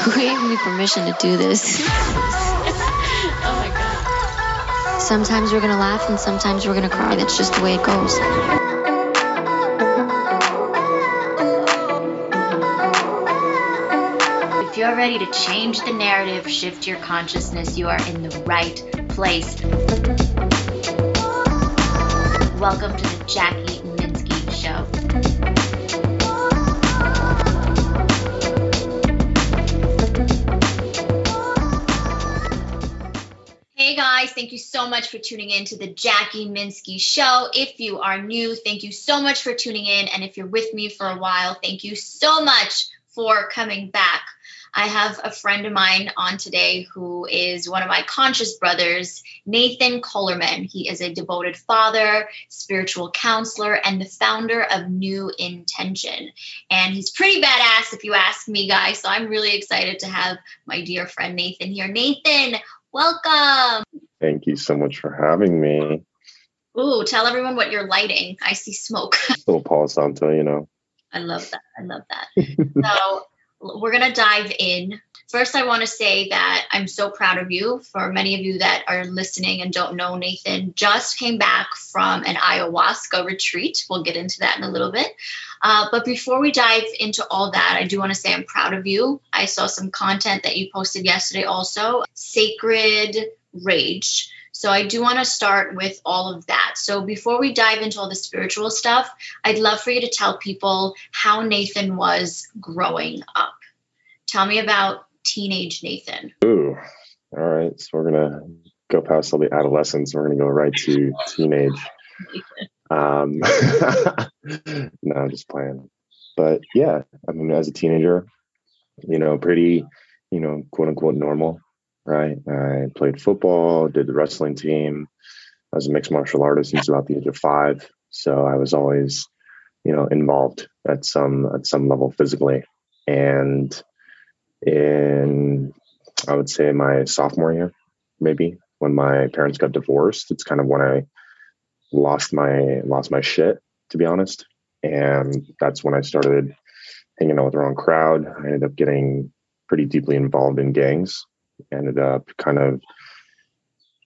Who gave me permission to do this? oh my god. Sometimes we're gonna laugh and sometimes we're gonna cry. That's just the way it goes. If you're ready to change the narrative, shift your consciousness, you are in the right place. Welcome to the Jackie thank you so much for tuning in to the Jackie Minsky Show. If you are new, thank you so much for tuning in. And if you're with me for a while, thank you so much for coming back. I have a friend of mine on today who is one of my conscious brothers, Nathan Kohlerman. He is a devoted father, spiritual counselor, and the founder of New Intention. And he's pretty badass, if you ask me, guys. So I'm really excited to have my dear friend Nathan here. Nathan, welcome. Thank you so much for having me. Ooh, tell everyone what you're lighting. I see smoke. Little Palo Santo, you know. I love that. I love that. so we're going to dive in. First, I want to say that I'm so proud of you. For many of you that are listening and don't know, Nathan just came back from an ayahuasca retreat. We'll get into that in a little bit. Uh, but before we dive into all that, I do want to say I'm proud of you. I saw some content that you posted yesterday also Sacred Rage. So I do want to start with all of that. So before we dive into all the spiritual stuff, I'd love for you to tell people how Nathan was growing up. Tell me about teenage Nathan. Ooh, all right. So we're gonna go past all the adolescence. We're gonna go right to teenage. Um, no, I'm just playing. But yeah, I mean, as a teenager, you know, pretty, you know, quote unquote normal right? I played football, did the wrestling team. I was a mixed martial artist since about the age of five, so I was always, you know, involved at some at some level physically. And in, I would say my sophomore year, maybe when my parents got divorced, it's kind of when I lost my lost my shit, to be honest. And that's when I started hanging out with the wrong crowd. I ended up getting pretty deeply involved in gangs ended up kind of,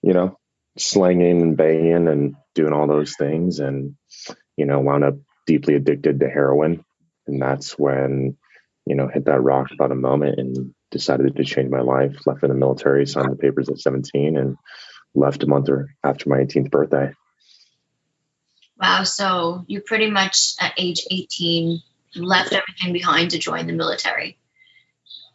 you know, slanging and banging and doing all those things and, you know, wound up deeply addicted to heroin. And that's when, you know, hit that rock bottom moment and decided to change my life, left for the military, signed the papers at 17 and left a month or after my 18th birthday. Wow. So you pretty much at age 18 left everything behind to join the military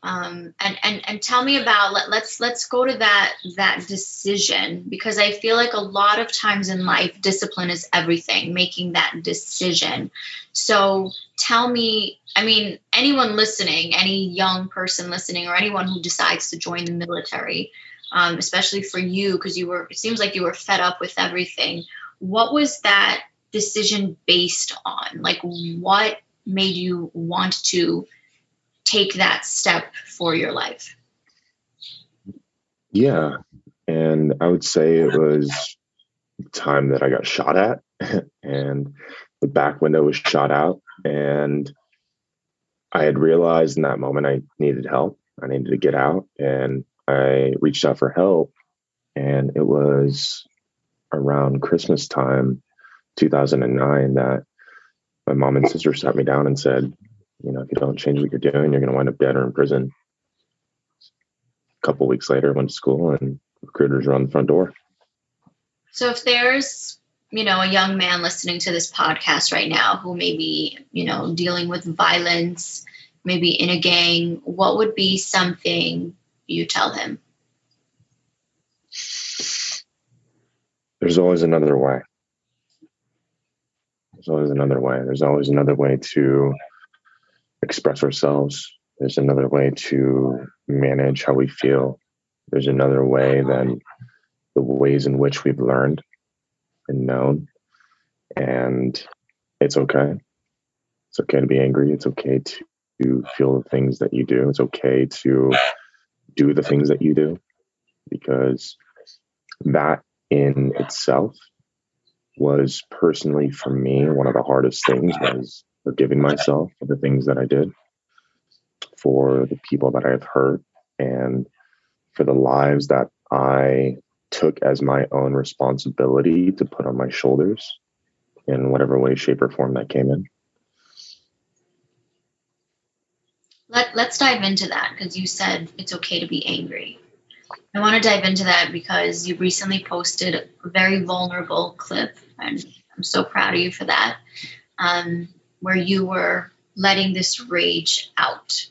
um, and and and tell me about let, let's let's go to that that decision because I feel like a lot of times in life discipline is everything making that decision. So tell me I mean anyone listening any young person listening or anyone who decides to join the military um, especially for you because you were it seems like you were fed up with everything what was that decision based on? Like what made you want to take that step for your life? Yeah. And I would say it was time that I got shot at and the back window was shot out. And I had realized in that moment I needed help. I needed to get out. And I reached out for help. And it was around Christmas time, 2009, that my mom and sister sat me down and said, you know, if you don't change what you're doing, you're going to wind up dead or in prison. A couple weeks later, I went to school and recruiters were on the front door. So if there's, you know, a young man listening to this podcast right now who may be, you know, dealing with violence, maybe in a gang, what would be something you tell him? There's always another way. There's always another way. There's always another way to express ourselves. There's another way to manage how we feel. There's another way than the ways in which we've learned and known. And it's okay. It's okay to be angry. It's okay to feel the things that you do. It's okay to do the things that you do because that in itself was personally for me one of the hardest things was forgiving myself for the things that I did, for the people that I've hurt and for the lives that I took as my own responsibility to put on my shoulders in whatever way, shape, or form that came in. Let, let's dive into that because you said it's okay to be angry. I want to dive into that because you recently posted a very vulnerable clip, and I'm so proud of you for that, um, where you were letting this rage out.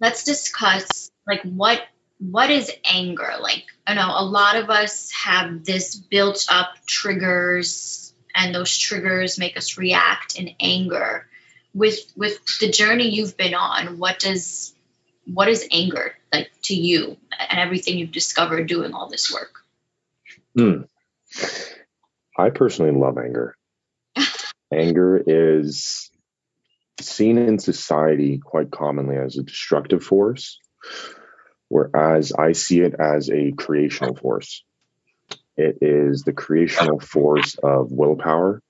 Let's discuss like what what is anger like i know a lot of us have this built up triggers and those triggers make us react in anger with with the journey you've been on what does what is anger like to you and everything you've discovered doing all this work hmm. i personally love anger anger is seen in society quite commonly as a destructive force whereas I see it as a creational force. It is the creational force of willpower.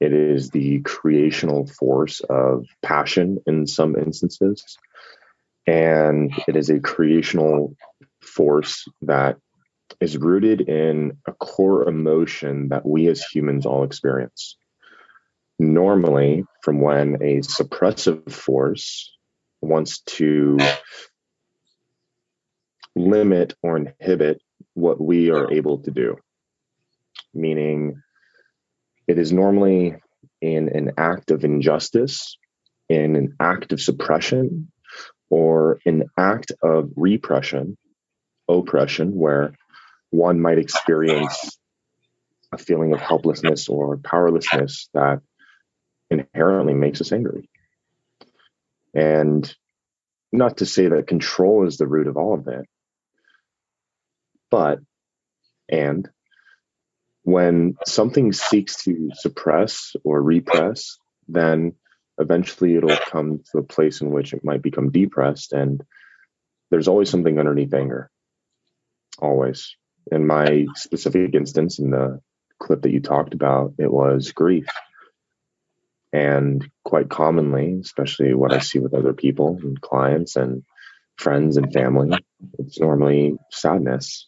It is the creational force of passion in some instances. And it is a creational force that is rooted in a core emotion that we as humans all experience. Normally, from when a suppressive force wants to limit or inhibit what we are able to do. Meaning, it is normally in an act of injustice, in an act of suppression, or an act of repression, oppression, where one might experience a feeling of helplessness or powerlessness that inherently makes us angry. And not to say that control is the root of all of that, but, and when something seeks to suppress or repress, then eventually it'll come to a place in which it might become depressed. And there's always something underneath anger. Always. In my specific instance, in the clip that you talked about, it was grief. And quite commonly, especially what I see with other people and clients and friends and family, it's normally sadness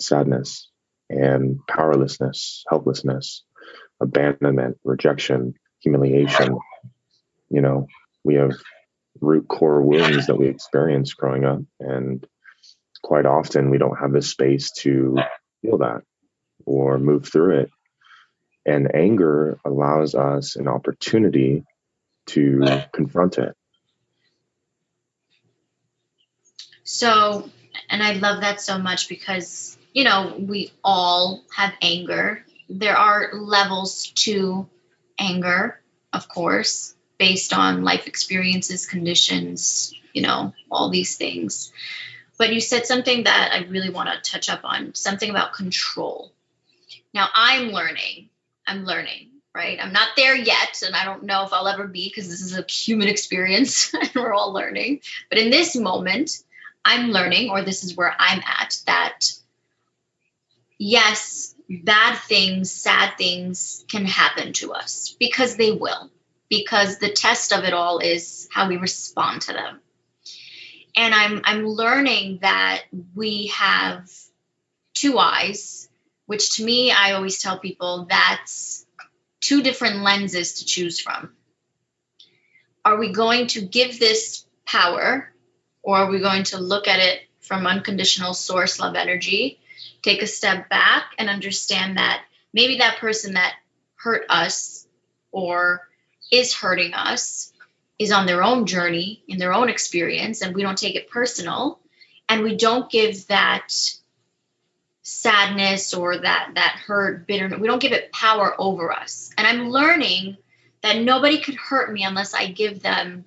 sadness and powerlessness, helplessness, abandonment, rejection, humiliation. You know, we have root core wounds that we experience growing up. And quite often we don't have the space to feel that or move through it. And anger allows us an opportunity to confront it. So, and I love that so much because you know, we all have anger. There are levels to anger, of course, based on life experiences, conditions, you know, all these things. But you said something that I really want to touch up on something about control. Now, I'm learning, I'm learning, right? I'm not there yet, and I don't know if I'll ever be because this is a human experience and we're all learning. But in this moment, I'm learning, or this is where I'm at, that yes, bad things, sad things can happen to us because they will, because the test of it all is how we respond to them. And I'm I'm learning that we have two eyes, which to me I always tell people that's two different lenses to choose from. Are we going to give this power or are we going to look at it from unconditional source love energy take a step back and understand that maybe that person that hurt us or is hurting us is on their own journey in their own experience and we don't take it personal and we don't give that sadness or that that hurt bitterness we don't give it power over us and i'm learning that nobody could hurt me unless i give them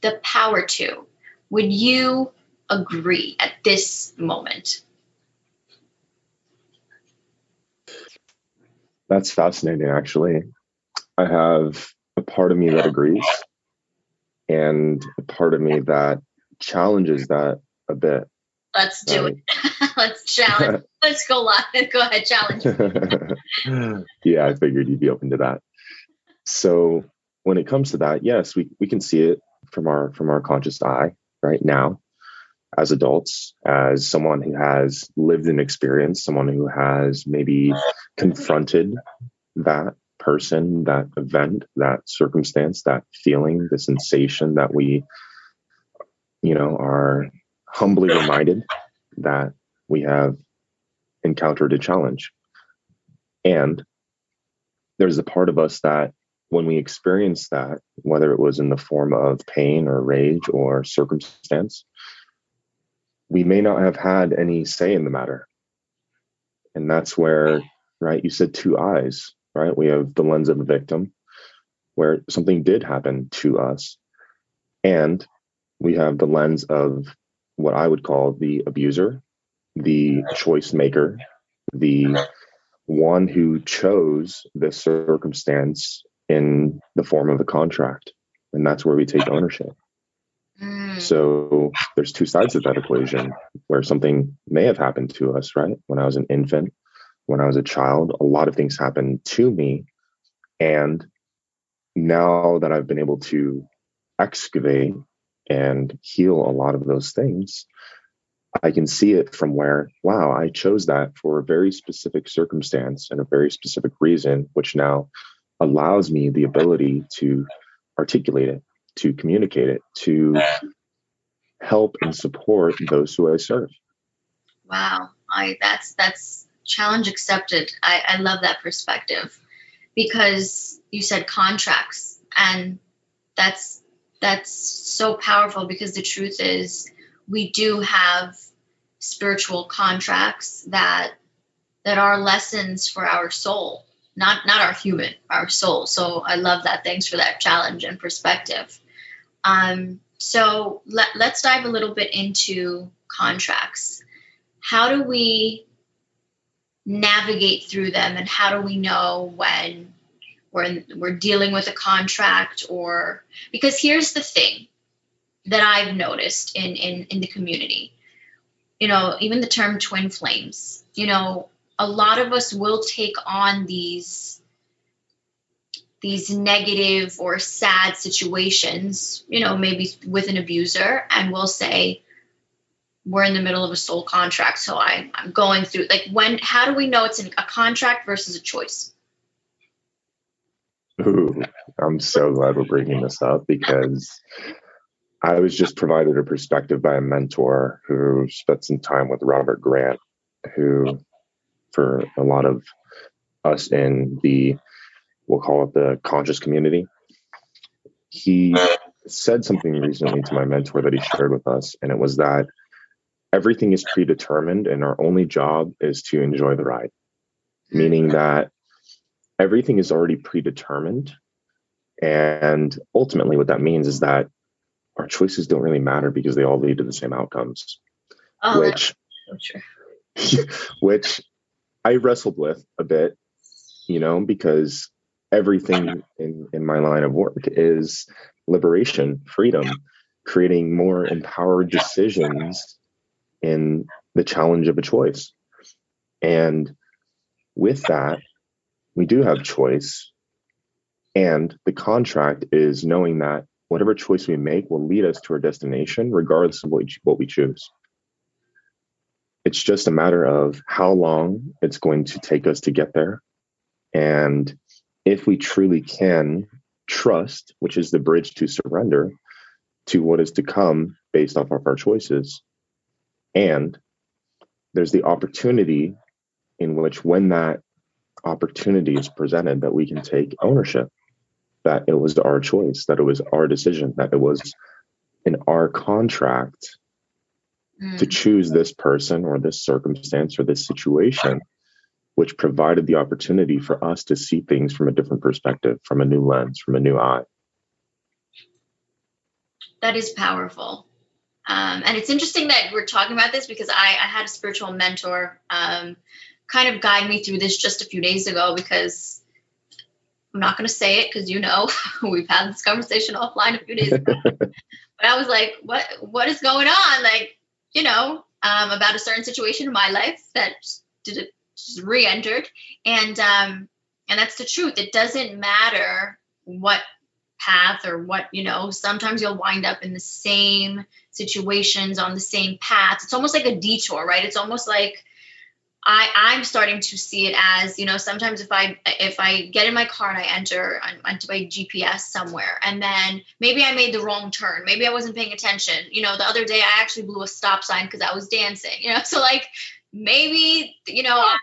the power to would you agree at this moment That's fascinating, actually. I have a part of me that agrees and a part of me that challenges that a bit. Let's do it. Let's challenge. Let's go live. Go ahead, challenge. yeah, I figured you'd be open to that. So when it comes to that, yes, we, we can see it from our from our conscious eye right now as adults as someone who has lived an experience someone who has maybe confronted that person that event that circumstance that feeling the sensation that we you know are humbly reminded that we have encountered a challenge and there's a part of us that when we experience that, whether it was in the form of pain or rage or circumstance, we may not have had any say in the matter. And that's where, right, you said two eyes, right? We have the lens of the victim, where something did happen to us. And we have the lens of what I would call the abuser, the choice maker, the one who chose this circumstance in the form of a contract. And that's where we take ownership. Mm. So there's two sides of that equation where something may have happened to us, right? When I was an infant, when I was a child, a lot of things happened to me. And now that I've been able to excavate and heal a lot of those things, I can see it from where, wow, I chose that for a very specific circumstance and a very specific reason, which now allows me the ability to articulate it, to communicate it, to help and support those who I serve. Wow, I that's that's challenge accepted. I, I love that perspective because you said contracts and that's that's so powerful because the truth is we do have spiritual contracts that that are lessons for our soul not not our human our soul. So i love that. Thanks for that challenge and perspective. Um, so let, let's dive a little bit into contracts. How do we navigate through them and how do we know when we're, in, we're dealing with a contract or because here's the thing that i've noticed in in, in the community you know even the term twin flames you know a lot of us will take on these these negative or sad situations, you know, maybe with an abuser, and we'll say, we're in the middle of a soul contract. So I, I'm going through like when how do we know it's a contract versus a choice? I'm so glad we're bringing this up because I was just provided a perspective by a mentor who spent some time with Robert Grant, who for a lot of us in the we'll call it the conscious community. He said something recently to my mentor that he shared with us, and it was that everything is predetermined and our only job is to enjoy the ride, meaning that everything is already predetermined. And ultimately, what that means is that our choices don't really matter because they all lead to the same outcomes, oh, which, so which I wrestled with a bit, you know, because everything in, in my line of work is liberation, freedom, creating more empowered decisions in the challenge of a choice. And with that, we do have choice. And the contract is knowing that whatever choice we make will lead us to our destination, regardless of what we, what we choose. It's just a matter of how long it's going to take us to get there. And if we truly can trust, which is the bridge to surrender to what is to come based off of our choices. And there's the opportunity in which, when that opportunity is presented, that we can take ownership that it was our choice, that it was our decision, that it was in our contract mm. to choose this person or this circumstance or this situation, which provided the opportunity for us to see things from a different perspective, from a new lens, from a new eye. That is powerful. Um, and it's interesting that we're talking about this because I, I had a spiritual mentor um, kind of guide me through this just a few days ago because I'm not going to say it because you know we've had this conversation offline a few days ago. but I was like, what what is going on? Like, you know, um, about a certain situation in my life that did it just re-entered, and um, and that's the truth. It doesn't matter what path or what you know sometimes you'll wind up in the same situations on the same path it's almost like a detour right it's almost like I, I'm starting to see it as, you know, sometimes if I if I get in my car and I enter onto my GPS somewhere. And then maybe I made the wrong turn, maybe I wasn't paying attention. You know, the other day I actually blew a stop sign because I was dancing, you know, so like maybe you know I,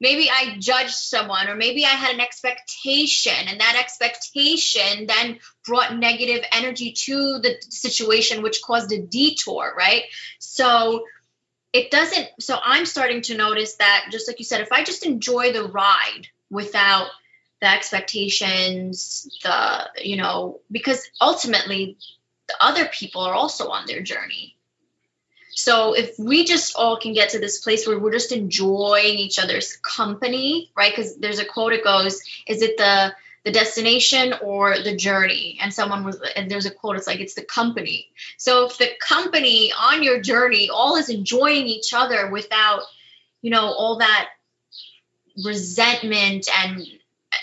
maybe i judged someone or maybe i had an expectation and that expectation then brought negative energy to the situation which caused a detour right? So it doesn't so i'm starting to notice that just like you said if i just enjoy the ride without the expectations the you know because ultimately the other people are also on their journey. So if we just all can get to this place where we're just enjoying each other's company right? Because there's a quote it goes is it the the destination or the journey. And someone was and there's a quote it's like it's the company. So if the company on your journey all is enjoying each other without you know all that resentment and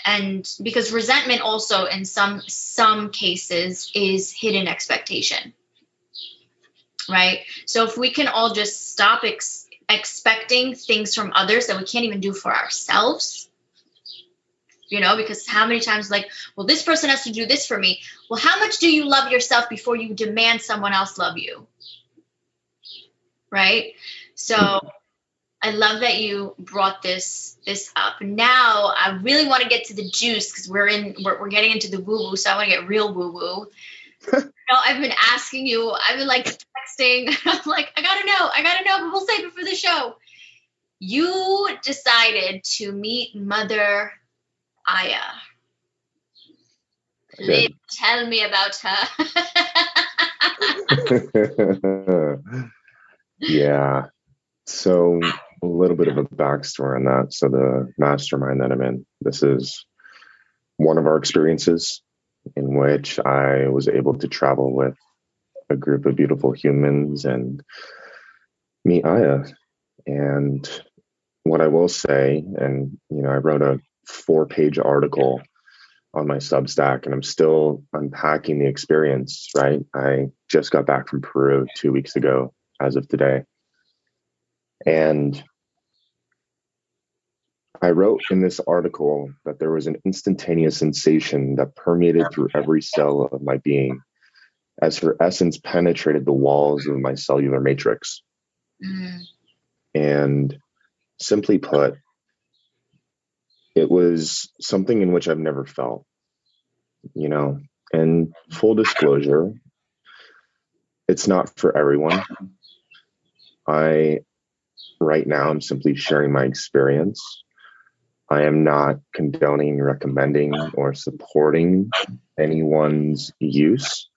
and because resentment also in some some cases is hidden expectation right? So if we can all just stop ex- expecting things from others that we can't even do for ourselves you know because how many times like well this person has to do this for me. Well how much do you love yourself before you demand someone else love you? Right? So i love that you brought this this up. Now i really want to get to the juice because we're in we're, we're getting into the woo woo so i want to get real woo woo you know, I've been asking you, I've been like texting. I'm like, I gotta know, I gotta know, but we'll save it for the show. You decided to meet Mother Aya. Liv, tell me about her. yeah. So a little bit of a backstory on that. So the mastermind that I'm in, this is one of our experiences in which I was able to travel with a group of beautiful humans and meet Aya. And what I will say, and you know, I wrote a four page article on my Substack, and I'm still unpacking the experience, right? I just got back from Peru two weeks ago, as of today. And I wrote in this article that there was an instantaneous sensation that permeated through every cell of my being as her essence penetrated the walls of my cellular matrix. Mm. And simply put, it was something in which I've never felt, you know. And full disclosure, it's not for everyone. I, right now, I'm simply sharing my experience. I am not condoning, recommending, or supporting anyone's use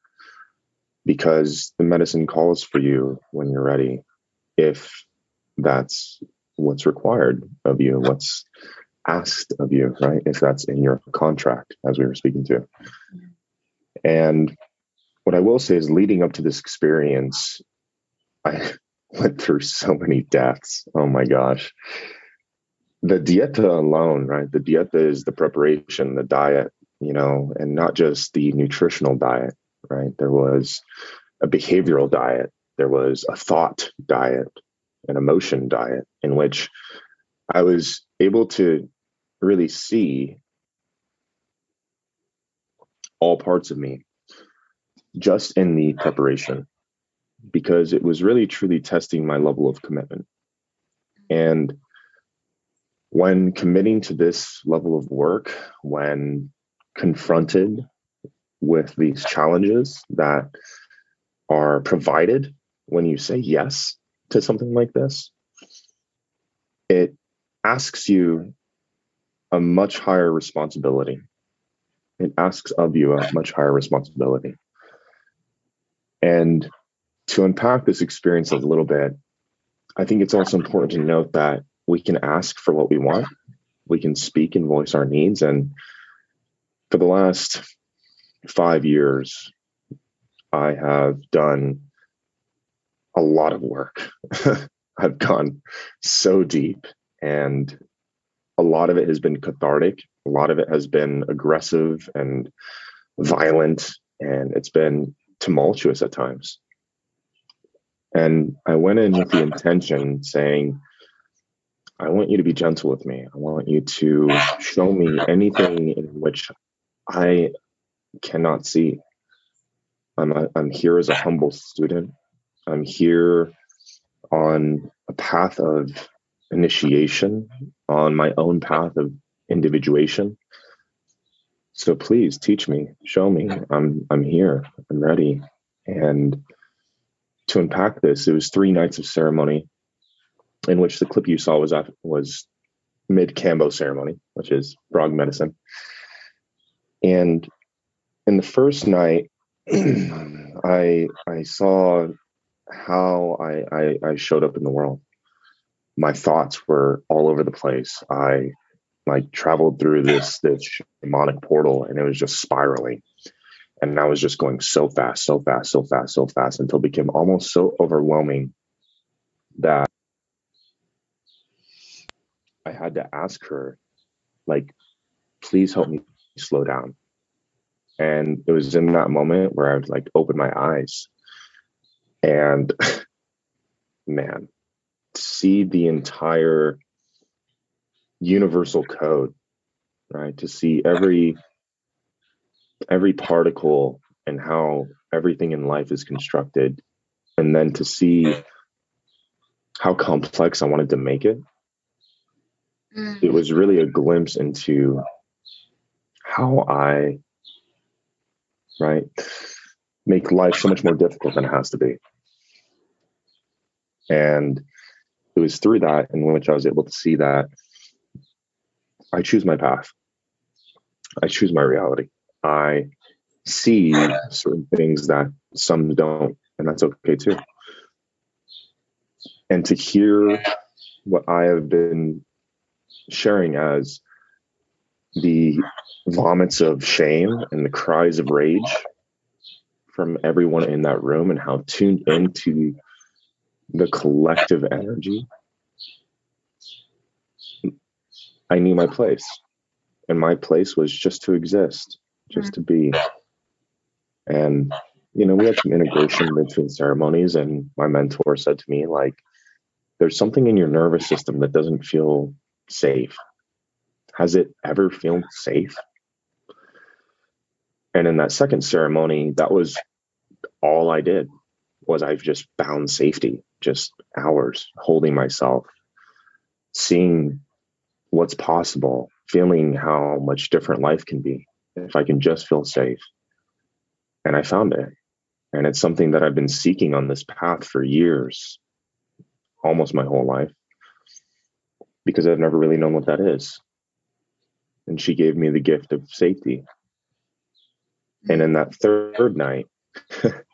because the medicine calls for you when you're ready, if that's what's required of you, what's asked of you, right? If that's in your contract, as we were speaking to. And what I will say is, leading up to this experience, I went through so many deaths. Oh my gosh. The dieta alone, right? The dieta is the preparation, the diet, you know, and not just the nutritional diet, right? There was a behavioral diet, there was a thought diet, an emotion diet, in which I was able to really see all parts of me just in the preparation because it was really truly testing my level of commitment. And when committing to this level of work, when confronted with these challenges that are provided when you say yes to something like this, it asks you a much higher responsibility. It asks of you a much higher responsibility. And to unpack this experience a little bit, I think it's also important to note that we can ask for what we want, we can speak and voice our needs. And for the last five years, I have done a lot of work. I've gone so deep and a lot of it has been cathartic. A lot of it has been aggressive and violent and it's been tumultuous at times. And I went in with the intention saying, I want you to be gentle with me. I want you to show me anything in which I cannot see. I'm, a, I'm here as a humble student. I'm here on a path of initiation, on my own path of individuation. So please teach me, show me. I'm I'm here. I'm ready. And to unpack this, it was three nights of ceremony, in which the clip you saw was was mid kambo ceremony, which is frog medicine. And in the first night, I I saw how I, I I showed up in the world. My thoughts were all over the place. I like traveled through this this demonic portal and it was just spiraling and I was just going so fast, so fast, so fast, so fast until it became almost so overwhelming that I had to ask her, like, please help me slow down. And it was in that moment where I would like open my eyes and man, see the entire universal code, right? To see every every particle and how everything in life is constructed, and then to see how complex I wanted to make it. Mm. It was really a glimpse into how I, right, make life so much more difficult than it has to be. And it was through that in which I was able to see that I choose my path. I choose my reality. I see certain things that some don't, and that's okay too. And to hear what I have been sharing as the vomits of shame and the cries of rage from everyone in that room and how tuned into the collective energy I knew my place. And my place was just to exist, just to be. And, you know, we had some integration between ceremonies, and my mentor said to me, like, there's something in your nervous system that doesn't feel safe. Has it ever felt safe? And in that second ceremony, that was all I did was I've just found safety, just hours holding myself, seeing what's possible, feeling how much different life can be if I can just feel safe. And I found it. And it's something that I've been seeking on this path for years, almost my whole life, because I've never really known what that is. And she gave me the gift of safety. And in that third night,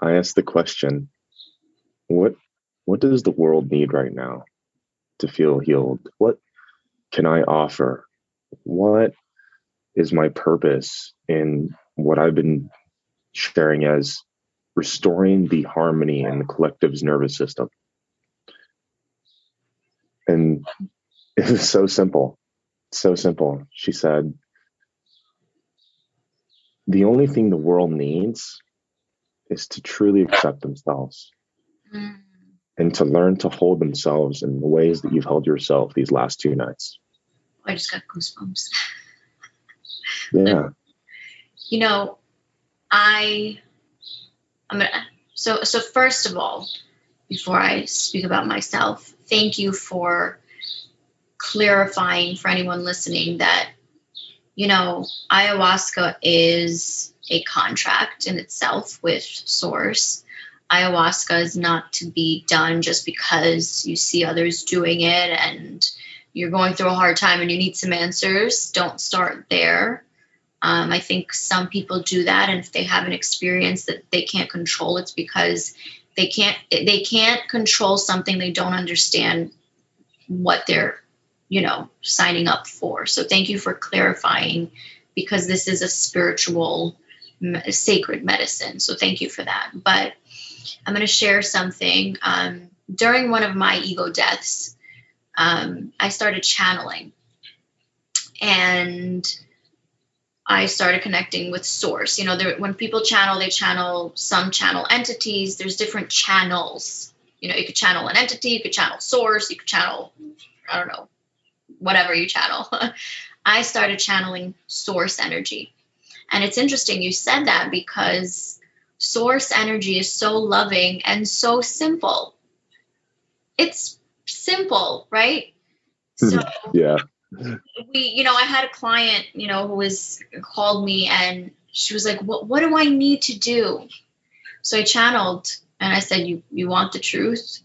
I asked the question, what what does the world need right now? to feel healed? What can I offer? What is my purpose in what I've been sharing as restoring the harmony in the collective's nervous system? And it was so simple, so simple. She said, the only thing the world needs is to truly accept themselves. Mm and to learn to hold themselves in the ways that you've held yourself these last two nights. I just got goosebumps. yeah. You know, I I'm gonna so so first of all, before I speak about myself, thank you for clarifying for anyone listening that you know ayahuasca is a contract in itself with source ayahuasca is not to be done just because you see others doing it and you're going through a hard time and you need some answers. Don't start there. Um, I think some people do that, and if they have an experience that they can't control, it's because they can't they can't control something they don't understand what they're you know signing up for. So thank you for clarifying, because this is a spiritual, sacred medicine. So thank you for that. But I'm going to share something. Um, during one of my ego deaths, um, I started channeling. And I started connecting with source. You know, there, when people channel, they channel some channel entities. There's different channels. You know, you could channel an entity, you could channel source, you could channel, I don't know, whatever you channel. I started channeling source energy. And it's interesting you said that because source energy is so loving and so simple. It's simple, right? Hmm, so yeah we you know i had a client you know who was called me and she was like what, what do i need to do so i channeled and i said you you want the truth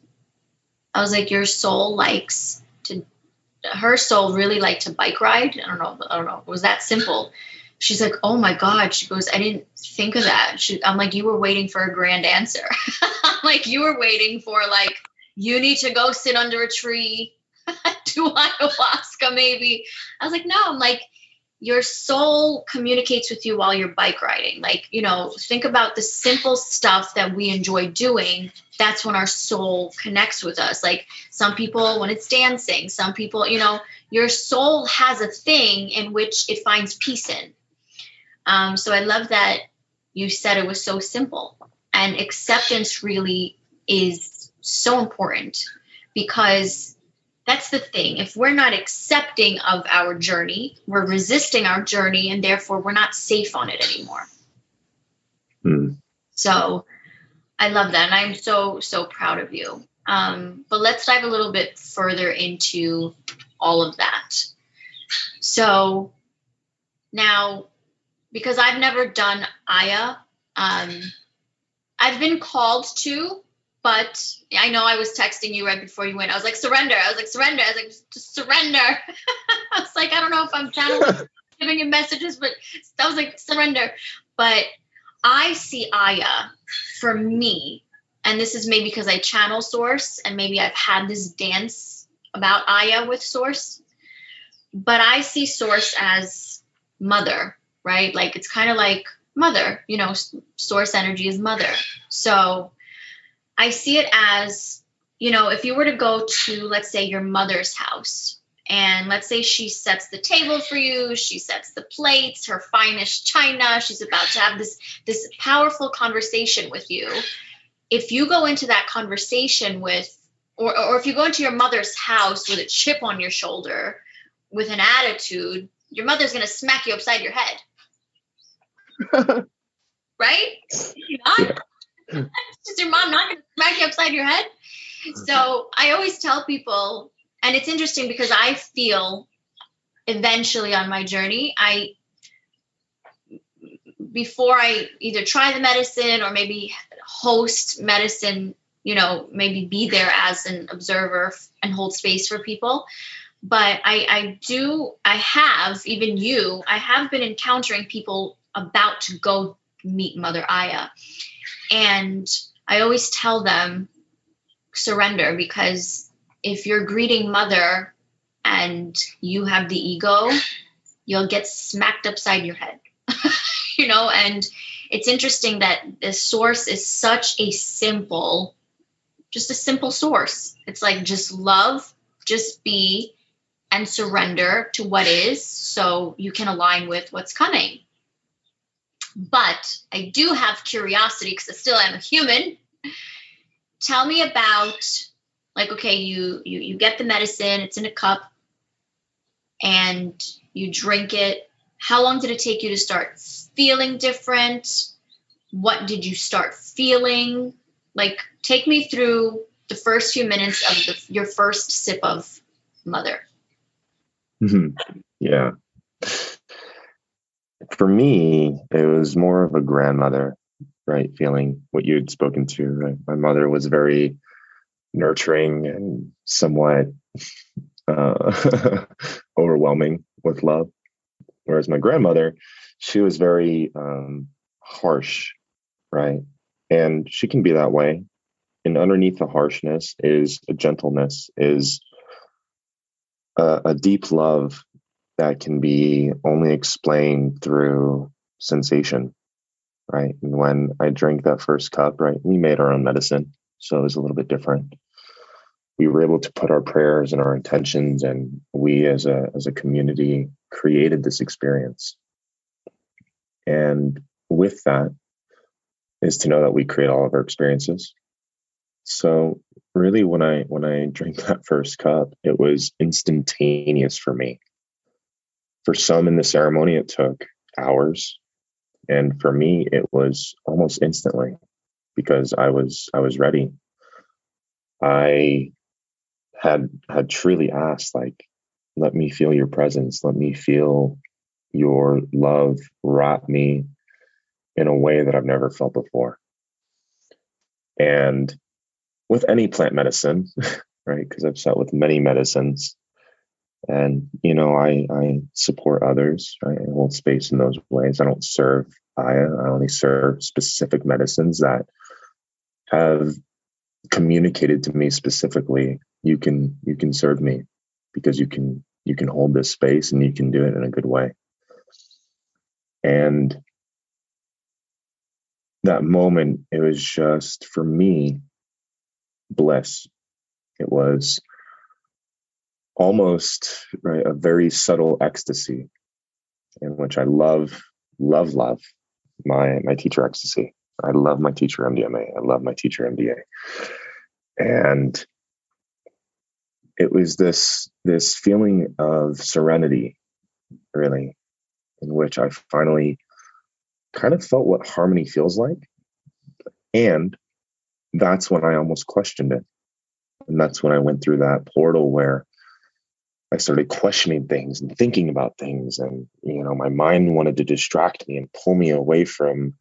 i was like your soul likes to her soul really liked to bike ride i don't know i don't know it was that simple she's like oh my god she goes i didn't think of that she, i'm like you were waiting for a grand answer like you were waiting for like you need to go sit under a tree do ayahuasca maybe. I was like, no, I'm like, your soul communicates with you while you're bike riding. Like, you know, think about the simple stuff that we enjoy doing. That's when our soul connects with us. Like some people, when it's dancing, some people, you know, your soul has a thing in which it finds peace in. Um, so I love that you said it was so simple. And acceptance really is so important because that's the thing. If we're not accepting of our journey, we're resisting our journey, and therefore we're not safe on it anymore. Mm. So I love that. And I'm so, so proud of you. Um, but let's dive a little bit further into all of that. So now, because I've never done Aya, um, I've been called to but I know I was texting you right before you went. I was like, surrender. I was like, surrender. I was like, just surrender. I was like, I don't know if I'm channeling, giving you messages, but I was like, surrender. But I see Aya for me, and this is maybe because I channel Source, and maybe I've had this dance about Aya with Source, but I see Source as mother, right? Like it's kind of like mother, you know, Source energy is mother. So I see it as, you know, if you were to go to, let's say, your mother's house, and let's say she sets the table for you, she sets the plates, her finest china, she's about to have this this powerful conversation with you. If you go into that conversation with or, or if you go into your mother's house with a chip on your shoulder with an attitude, your mother's going to smack you upside your head. right? Not? Is your mom not going to smack you upside your head? So I always tell people, and it's interesting because I feel eventually on my journey, I before I either try the medicine or maybe host medicine, you know, maybe be there as an observer and hold space for people. But I, I do, I have, even you, I have been encountering people about to go meet Mother Aya. And I always tell them surrender because if you're greeting mother and you have the ego, you'll get smacked upside your head. you know, and it's interesting that the source is such a simple, just a simple source. It's like just love, just be, and surrender to what is so you can align with what's coming. But I do have curiosity because I still am a human. Tell me about like okay, you you you get the medicine, it's in a cup and you drink it. How long did it take you to start feeling different? What did you start feeling? Like take me through the first few minutes of the, your first sip of mother. Mm-hmm. Yeah for me, it was more of a grandmother, right? Feeling what you had spoken to. Right? My mother was very nurturing and somewhat uh, overwhelming with love, whereas my grandmother, she was very um, harsh, right? And she can be that way. And underneath the harshness is a gentleness, is a, a deep love that can be only explained through sensation, right? And when I drank that first cup, right, we made our own medicine, so it was a little bit different. We were able to put our prayers and our intentions, and we as a as a community created this experience. And with that is to know that we create all of our experiences. So really when I when I drank that first cup, it was instantaneous for me. For some in the ceremony it took hours. And for me it was almost instantly because I was I was ready. I had had truly asked like let me feel your presence let me feel your love wrap me in a way that I've never felt before. And with any plant medicine, right? Because I've sat with many medicines, and you know, I I support others. Right? I hold space in those ways. I don't serve Aya. I only serve specific medicines that have communicated to me specifically. You can you can serve me because you can you can hold this space and you can do it in a good way. And that moment, it was just for me bliss. It was almost right a very subtle ecstasy in which I love, love, love my my teacher ecstasy. I love my teacher MDMA. I love my teacher MDA. And it was this this feeling of serenity, really, in which I finally kind of felt what harmony feels like. And that's when I almost questioned it. And that's when I went through that portal where I started questioning things and thinking about things. And, you know, my mind wanted to distract me and pull me away from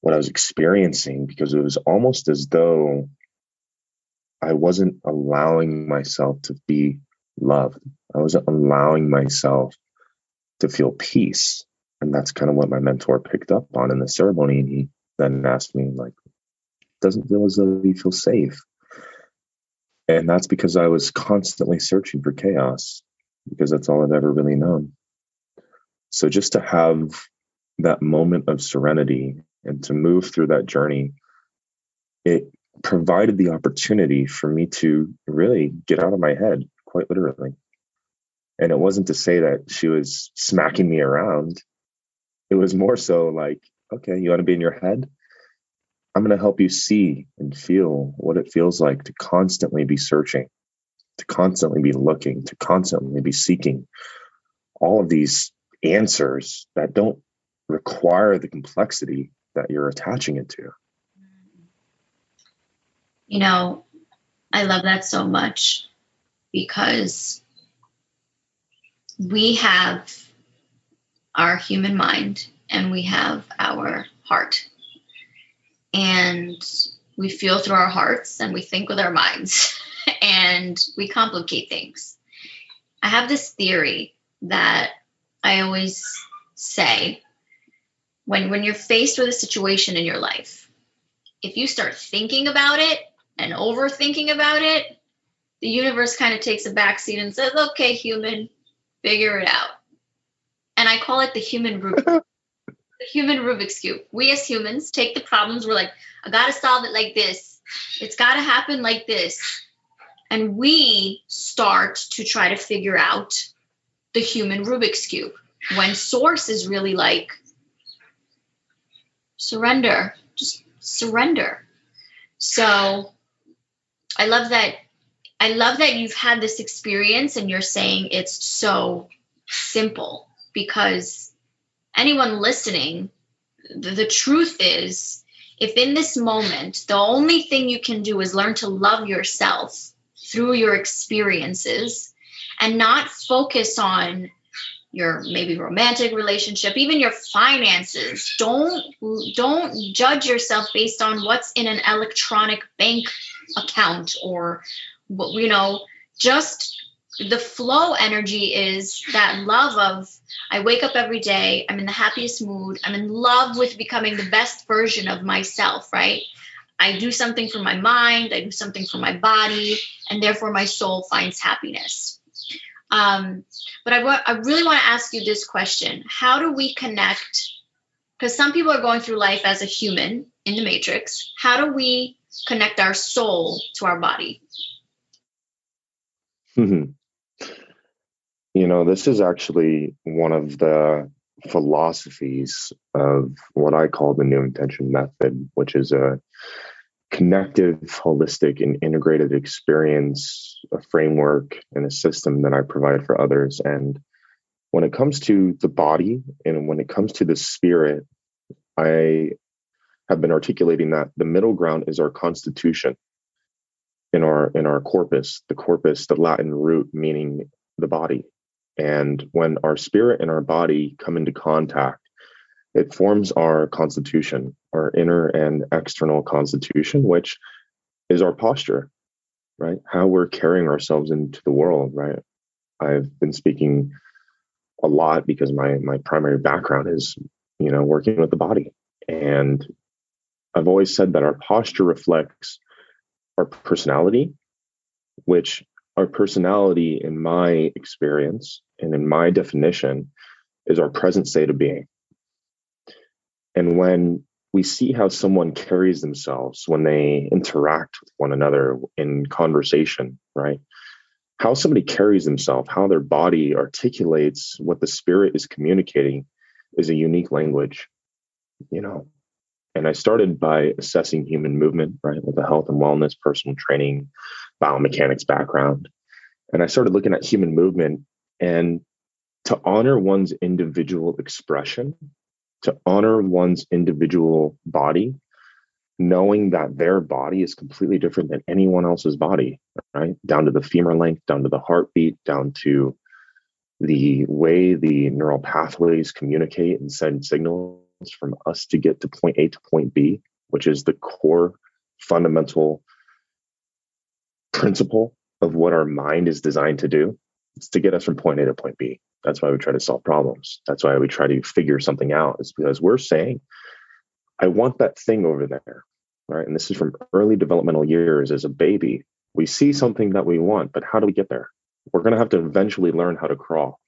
what I was experiencing because it was almost as though I wasn't allowing myself to be loved. I wasn't allowing myself to feel peace. And that's kind of what my mentor picked up on in the ceremony. And he then asked me, like, doesn't feel as though you feel safe. And that's because I was constantly searching for chaos, because that's all I've ever really known. So just to have that moment of serenity and to move through that journey, it provided the opportunity for me to really get out of my head, quite literally. And it wasn't to say that she was smacking me around. It was more so like, okay, you want to be in your head? I'm going to help you see and feel what it feels like to constantly be searching, to constantly be looking, to constantly be seeking all of these answers that don't require the complexity that you're attaching it to. You know, I love that so much because we have our human mind and we have our heart and we feel through our hearts and we think with our minds and we complicate things. I have this theory that I always say when when you're faced with a situation in your life, if you start thinking about it and overthinking about it, the universe kind of takes a backseat and says, "Okay, human, figure it out." And I call it the human Rubik the human Rubik's cube. We as humans take the problems. We're like, I gotta solve it like this. It's gotta happen like this, and we start to try to figure out the human Rubik's cube. When source is really like surrender, just surrender. So I love that. I love that you've had this experience and you're saying it's so simple because anyone listening, the, the truth is, if in this moment, the only thing you can do is learn to love yourself through your experiences and not focus on your maybe romantic relationship even your finances don't don't judge yourself based on what's in an electronic bank account or what you know just the flow energy is that love of I wake up every day, I'm in the happiest mood, I'm in love with becoming the best version of myself, right? I do something for my mind, I do something for my body, and therefore my soul finds happiness. Um, but I, I really want to ask you this question How do we connect? Because some people are going through life as a human in the matrix. How do we connect our soul to our body? You know, this is actually one of the philosophies of what I call the New Intention Method, which is a connective, holistic, and integrated experience, a framework, and a system that I provide for others. And when it comes to the body and when it comes to the spirit, I have been articulating that the middle ground is our constitution in our in our corpus the corpus the latin root meaning the body and when our spirit and our body come into contact it forms our constitution our inner and external constitution which is our posture right? How we're carrying ourselves into the world right? I've been speaking a lot because my my primary background is you know working with the body. And i've always said that our posture reflects our personality which our personality in my experience and in my definition is our present state of being. And when we see how someone carries themselves when they interact with one another in conversation right how somebody carries themselves, how their body articulates what the spirit is communicating is a unique language, you know. And I started by assessing human movement, right, with a health and wellness, personal training, biomechanics background. And I started looking at human movement and to honor one's individual expression, to honor one's individual body, knowing that their body is completely different than anyone else's body, right? Down to the femur length, down to the heartbeat, down to the way the neural pathways communicate and send signals from us to get to point A to point B, which is the core fundamental principle of what our mind is designed to do. It's to get us from point A to point B. That's why we try to solve problems. That's why we try to figure something out. Is because we're saying, I want that thing over there right? And this is from early developmental years as a baby. We see something that we want, but how do we get there? We're going to have to eventually learn how to crawl.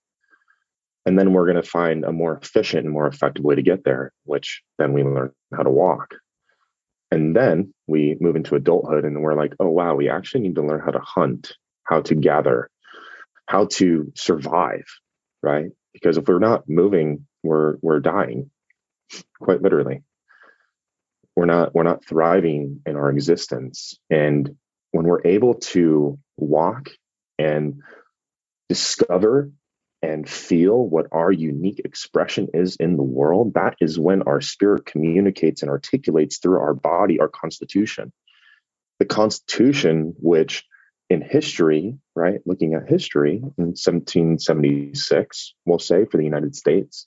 And then we're going to find a more efficient and more effective way to get there, which then we learn how to walk. And then we move into adulthood and we're like, oh, wow, we actually need to learn how to hunt, how to gather, how to survive, right? Because if we're not moving, we're, we're dying, quite literally. We're not we're not thriving in our existence. And when we're able to walk and discover and feel what our unique expression is in the world that is when our spirit communicates and articulates through our body our constitution. The constitution which in history right looking at history in 1776 we'll say for the united states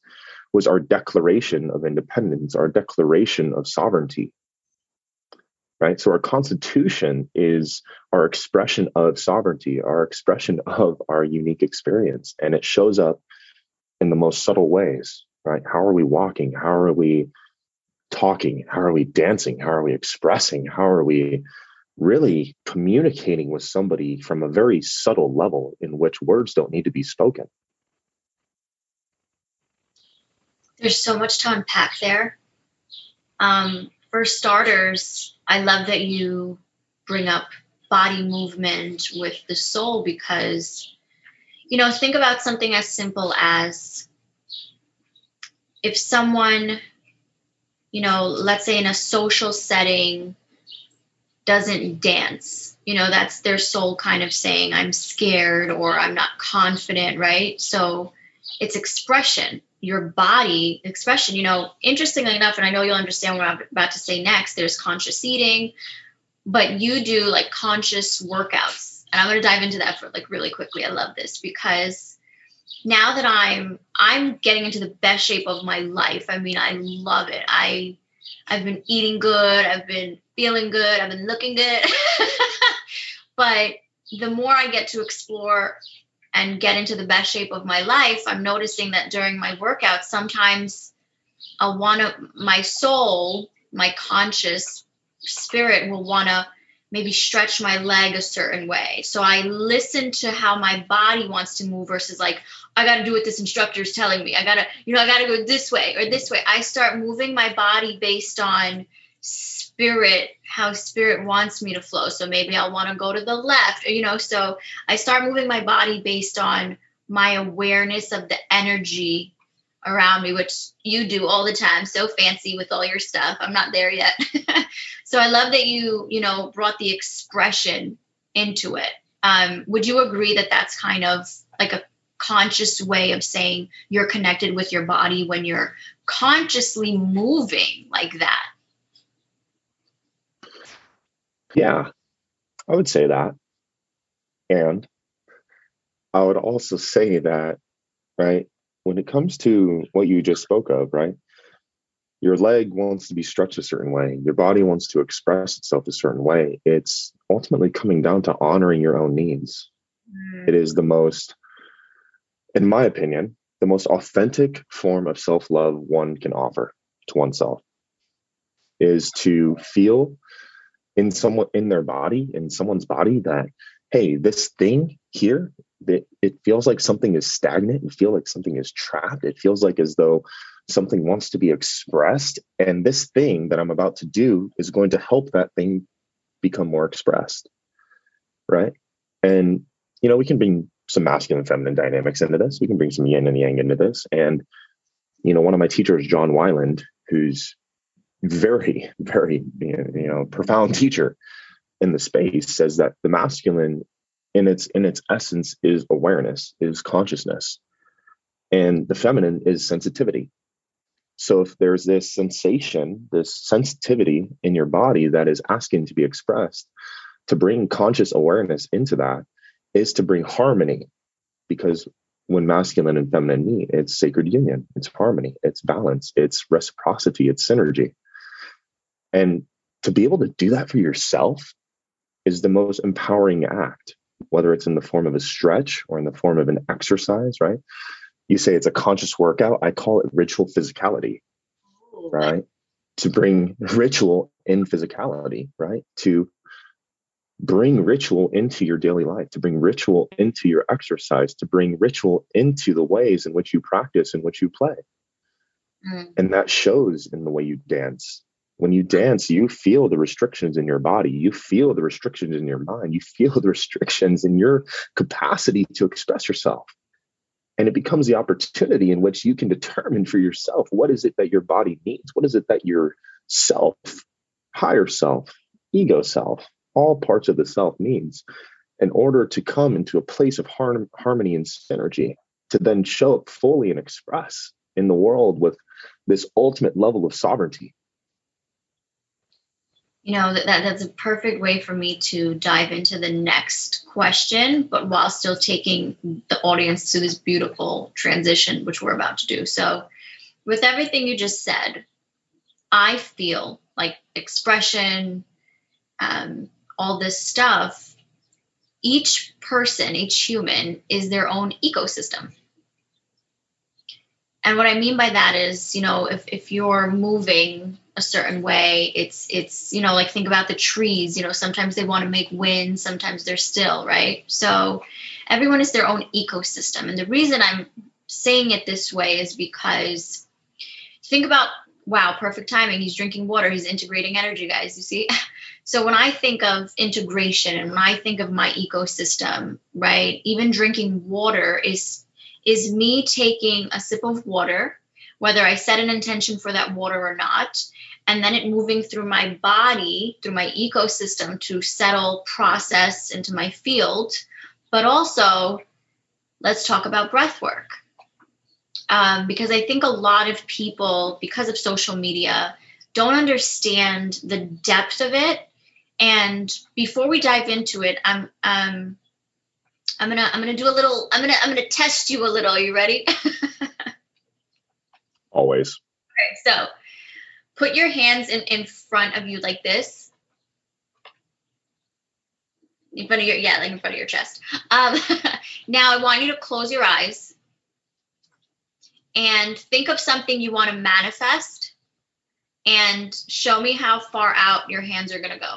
was our declaration of independence, our declaration of sovereignty. Right. So our constitution is our expression of sovereignty, our expression of our unique experience. And it shows up in the most subtle ways, right? How are we walking? How are we talking? How are we dancing? How are we expressing? How are we really communicating with somebody from a very subtle level in which words don't need to be spoken? there's so much to unpack there. Um, for starters, I love that you bring up body movement with the soul because, you know, think about something as simple as if someone, you know, let's say in a social setting, doesn't dance, you know, that's their soul kind of saying, I'm scared or I'm not confident, right? So it's expression your body expression. You know, interestingly enough, and I know you'll understand what I'm about to say next, there's conscious eating, but you do like conscious workouts. And I'm going to dive into that for like really quickly. I love this because now that I'm I'm getting into the best shape of my life. I mean, I love it. I I've been eating good, I've been feeling good, I've been looking good. but the more I get to explore and get into the best shape of my life, I'm noticing that during my workouts, sometimes I want to, my soul, my conscious spirit will want to maybe stretch my leg a certain way. So I listen to how my body wants to move versus like, I got to do what this instructor is telling me. I got to, you know, I got to go this way or this way. I start moving my body based on spirit how spirit wants me to flow so maybe i'll want to go to the left you know so i start moving my body based on my awareness of the energy around me, which you do all the time, so fancy with all your stuff. I'm not there yet. so I love that you, you know, brought the expression into it. Um, would you agree that that's kind of like a conscious way of saying you're connected with your body when you're consciously moving like that? Yeah, I would say that. And I would also say that, right, when it comes to what you just spoke of, right, your leg wants to be stretched a certain way, your body wants to express itself a certain way. It's ultimately coming down to honoring your own needs. Mm. It is the most, in my opinion, the most authentic form of self love one can offer to oneself is to feel in someone in their body in someone's body that hey this thing here it, it feels like something is stagnant. It feel like something is trapped. It feels like as though something wants to be expressed. And this thing that i'm about to do is going to help that thing become more expressed right? And you know we can bring some masculine feminine dynamics into this. We can bring some yin and yang into this. And you know one of my teachers john wineland who's very, very you know profound teacher in the space says that the masculine in its in its essence is awareness, is consciousness. And the feminine is sensitivity. So if there's this sensation, this sensitivity in your body that is asking to be expressed, to bring conscious awareness into that is to bring harmony because when masculine and feminine meet, it's sacred union, it's harmony, it's balance, it's reciprocity, it's synergy. And to be able to do that for yourself is the most empowering act, whether it's in the form of a stretch or in the form of an exercise, right? You say it's a conscious workout. I call it ritual physicality, right? To bring ritual in physicality, right? To bring ritual into your daily life, to bring ritual into your exercise, to bring ritual into the ways in which you practice and which you play. Mm. And that shows in the way you dance, when you dance, you feel the restrictions in your body, you feel the restrictions in your mind, you feel the restrictions in your capacity to express yourself. And it becomes the opportunity in which you can determine for yourself what is it that your body needs? What is it that your self, higher self, ego self, all parts of the self needs in order to come into a place of harmony and synergy to then show up fully and express in the world with this ultimate level of sovereignty you know that, that that's a perfect way for me to dive into the next question but while still taking the audience to this beautiful transition which we're about to do. So with everything you just said i feel like expression um, all this stuff each person each human is their own ecosystem. And what i mean by that is you know if, if you're moving a certain way. It's it's you know like think about the trees you know sometimes they want to make wind sometimes they're still right? So everyone is their own ecosystem and the reason i'm saying it this way is because think about wow perfect timing he's drinking water he's integrating energy guys you see? So when i think of integration and when i think of my ecosystem right even drinking water is is me taking a sip of water whether I set an intention for that water or not, and then it moving through my body, through my ecosystem to settle, process into my field. But also, let's talk about breath work. Um, because I think a lot of people, because of social media, don't understand the depth of it. And before we dive into it, I'm um, I'm gonna I'm gonna do a little I'm gonna I'm gonna test you a little. Are you ready? Always. Okay, so put your hands in, in front of you like this. In front of your, yeah, like in front of your chest. Um, now I want you to close your eyes and think of something you want to manifest and show me how far out your hands are going to go.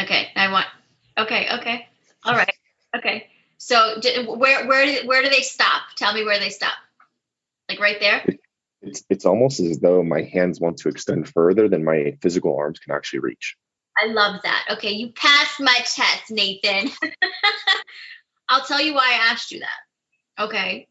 Okay, I want, okay, okay, all right, okay. So where where where do they stop? Tell me where they stop. Like right there. It's it's almost as though my hands want to extend further than my physical arms can actually reach. I love that. Okay, you passed my test, Nathan. I'll tell you why I asked you that. Okay.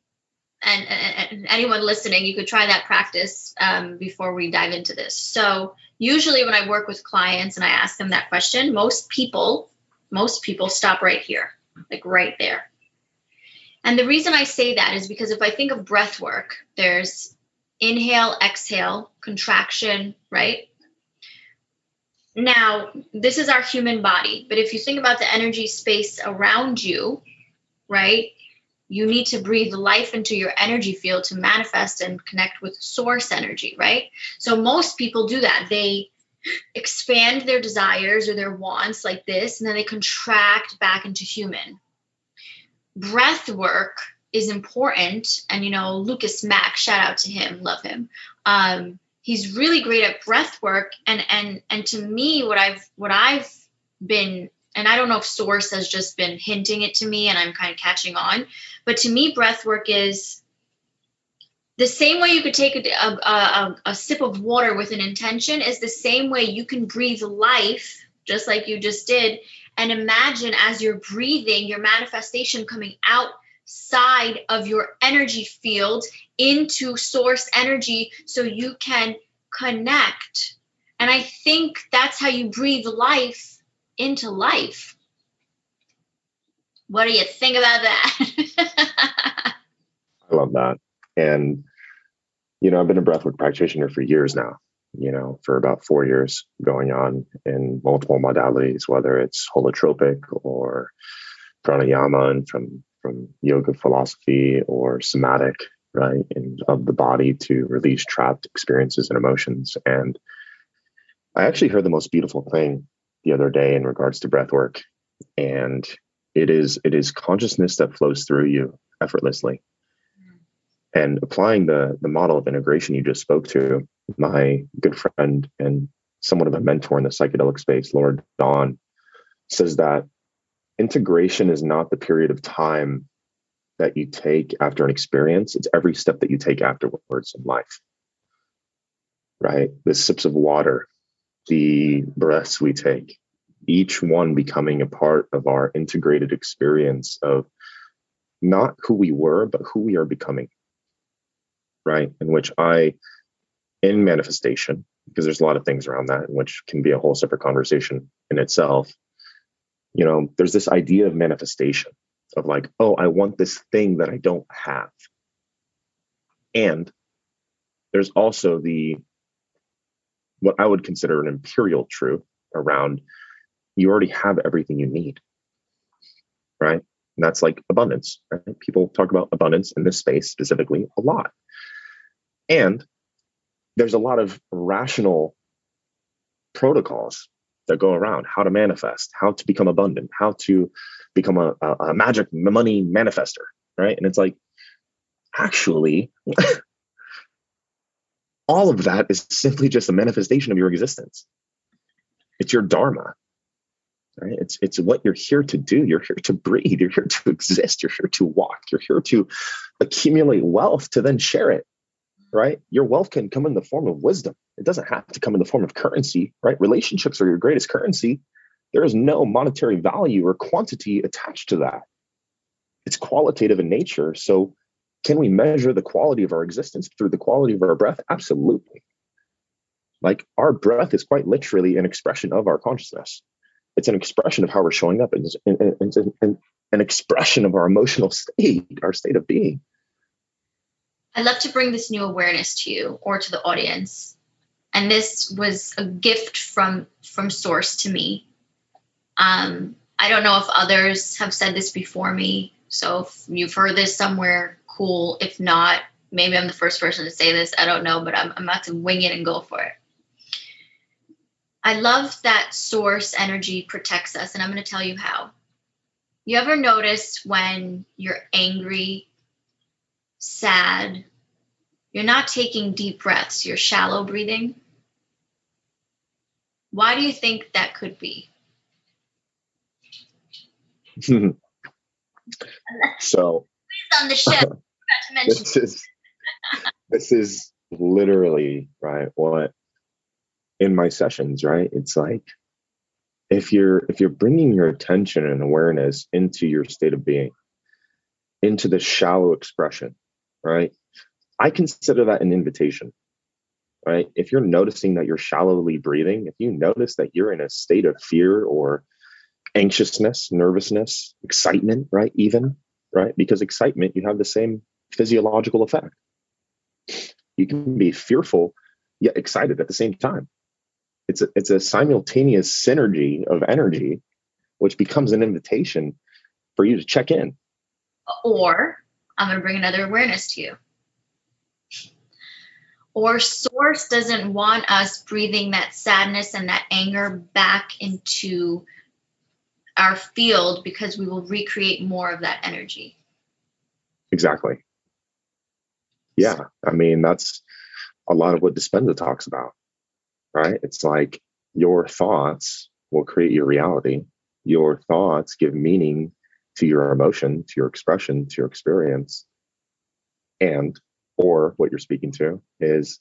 And, and, and anyone listening, you could try that practice um, before we dive into this. So, usually, when I work with clients and I ask them that question, most people, most people stop right here, like right there. And the reason I say that is because if I think of breath work, there's inhale, exhale, contraction, right? Now, this is our human body, but if you think about the energy space around you, right, you need to breathe life into your energy field to manifest and connect with source energy, right? So, most people do that. They expand their desires or their wants like this, and then they contract back into human. Breath work is important. And, you know, Lucas Mack, shout out to him, love him. Um, he's really great at breath work and and and to me what i've what i've been and i don't know if source has just been hinting it to me and i'm kind of catching on but to me breath work is the same way you could take a, a, a, a sip of water with an intention is the same way you can breathe life just like you just did and imagine as you're breathing your manifestation coming outside of your energy field into source energy so you can connect. And I think that's how you breathe life into life. What do you think about that? I love that. And, you know, I've been a breathwork practitioner for years now, you know, for about four years going on in multiple modalities, whether it's holotropic or pranayama and from, from yoga philosophy or somatic right, and of the body to release trapped experiences and emotions. And I actually heard the most beautiful thing the other day in regards to breathwork. And it is it is consciousness that flows through you effortlessly. And applying the the model of integration you just spoke to, my good friend and somewhat of a mentor in the psychedelic space, Laura Dawn, says that integration is not the period of time that you take after an experience, it's every step that you take afterwards in life. Right? The sips of water, the breaths we take, each one becoming a part of our integrated experience of not who we were, but who we are becoming. Right? In which I, in manifestation, because there's a lot of things around that, which can be a whole separate conversation in itself. You know, there's this idea of manifestation of like, oh, I want this thing that I don't have. And there's also the what I would consider an imperial truth around you already have everything you need. Right. And that's like abundance. Right? People talk about abundance in this space specifically a lot. And there's a lot of rational protocols that go around how to manifest, how to become abundant, how to become a, a magic money manifester, right? And it's like, actually, all of that is simply just a manifestation of your existence. It's your dharma, right? It's it's what you're here to do. You're here to breathe. You're here to exist. You're here to walk. You're here to accumulate wealth to then share it, right? Your wealth can come in the form of wisdom. It doesn't have to come in the form of currency, right? Relationships are your greatest currency. There is no monetary value or quantity attached to that. It's qualitative in nature. So, can we measure the quality of our existence through the quality of our breath? Absolutely. Like our breath is quite literally an expression of our consciousness. It's an expression of how we're showing up. It's an, expression of our emotional state, our state of being. I'd love to bring this new awareness to you or to the audience. And this was a gift from from source to me um, I don't know if others have said this before me. So if you've heard this somewhere, cool. If not, maybe I'm the first person to say this. I don't know, but I'm, I'm about to wing it and go for it. I love that source energy protects us, and I'm going to tell you how. You ever notice when you're angry, sad, you're not taking deep breaths, you're shallow breathing? Why do you think that could be? so on the ship. this is this is literally right what in my sessions right it's like if you're if you're bringing your attention and awareness into your state of being into the shallow expression, right? I consider that an invitation, right? If you're noticing that you're shallowly breathing, if you notice that you're in a state of fear or anxiousness, nervousness, excitement, right? Even, right? Because excitement, you have the same physiological effect. You can be fearful yet excited at the same time. It's a, it's a simultaneous synergy of energy, which becomes an invitation for you to check in. Or I'm going to bring another awareness to you. Or source doesn't want us breathing that sadness and that anger back into our field because we will recreate more of that energy. Exactly. Yeah. I mean, that's a lot of what Dispenza talks about, right? It's like your thoughts will create your reality. Your thoughts give meaning to your emotion, to your expression, to your experience. And, or what you're speaking to is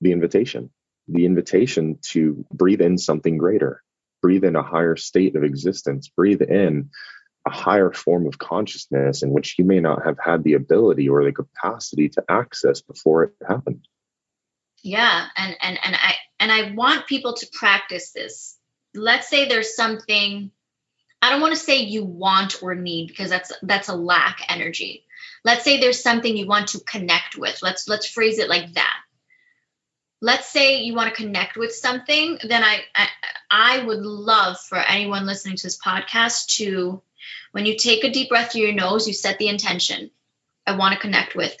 the invitation, the invitation to breathe in something greater, breathe in a higher state of existence, breathe in a higher form of consciousness in which you may not have had the ability or the capacity to access before it happened yeah and and and i and i want people to practice this let's say there's something i don't want to say you want or need because that's that's a lack energy. Let's say there's something you want to connect with. Let's let's phrase it like that. Let's say you want to connect with something then I, I i would love for anyone listening to this podcast to when you take a deep breath through your nose you set the intention. I want to connect with.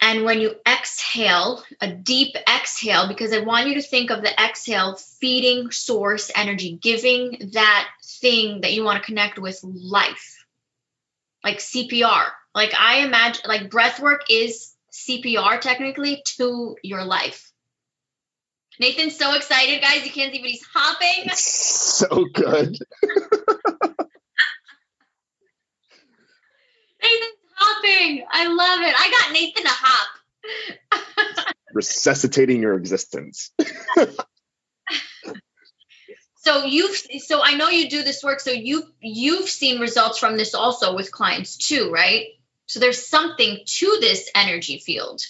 And when you exhale, a deep exhale, because I want you to think of the exhale feeding source energy, giving that thing that you want to connect with life, like CPR. Like I imagine, like breath work is CPR technically to your life. Nathan's so excited, guys. You can't see, but he's hopping. so good. Nathan's hopping. I love it. I got Nathan to hop. Resuscitating your existence. so you've so I know you do this work. So you you've seen results from this also with clients too, right? So there's something to this energy field.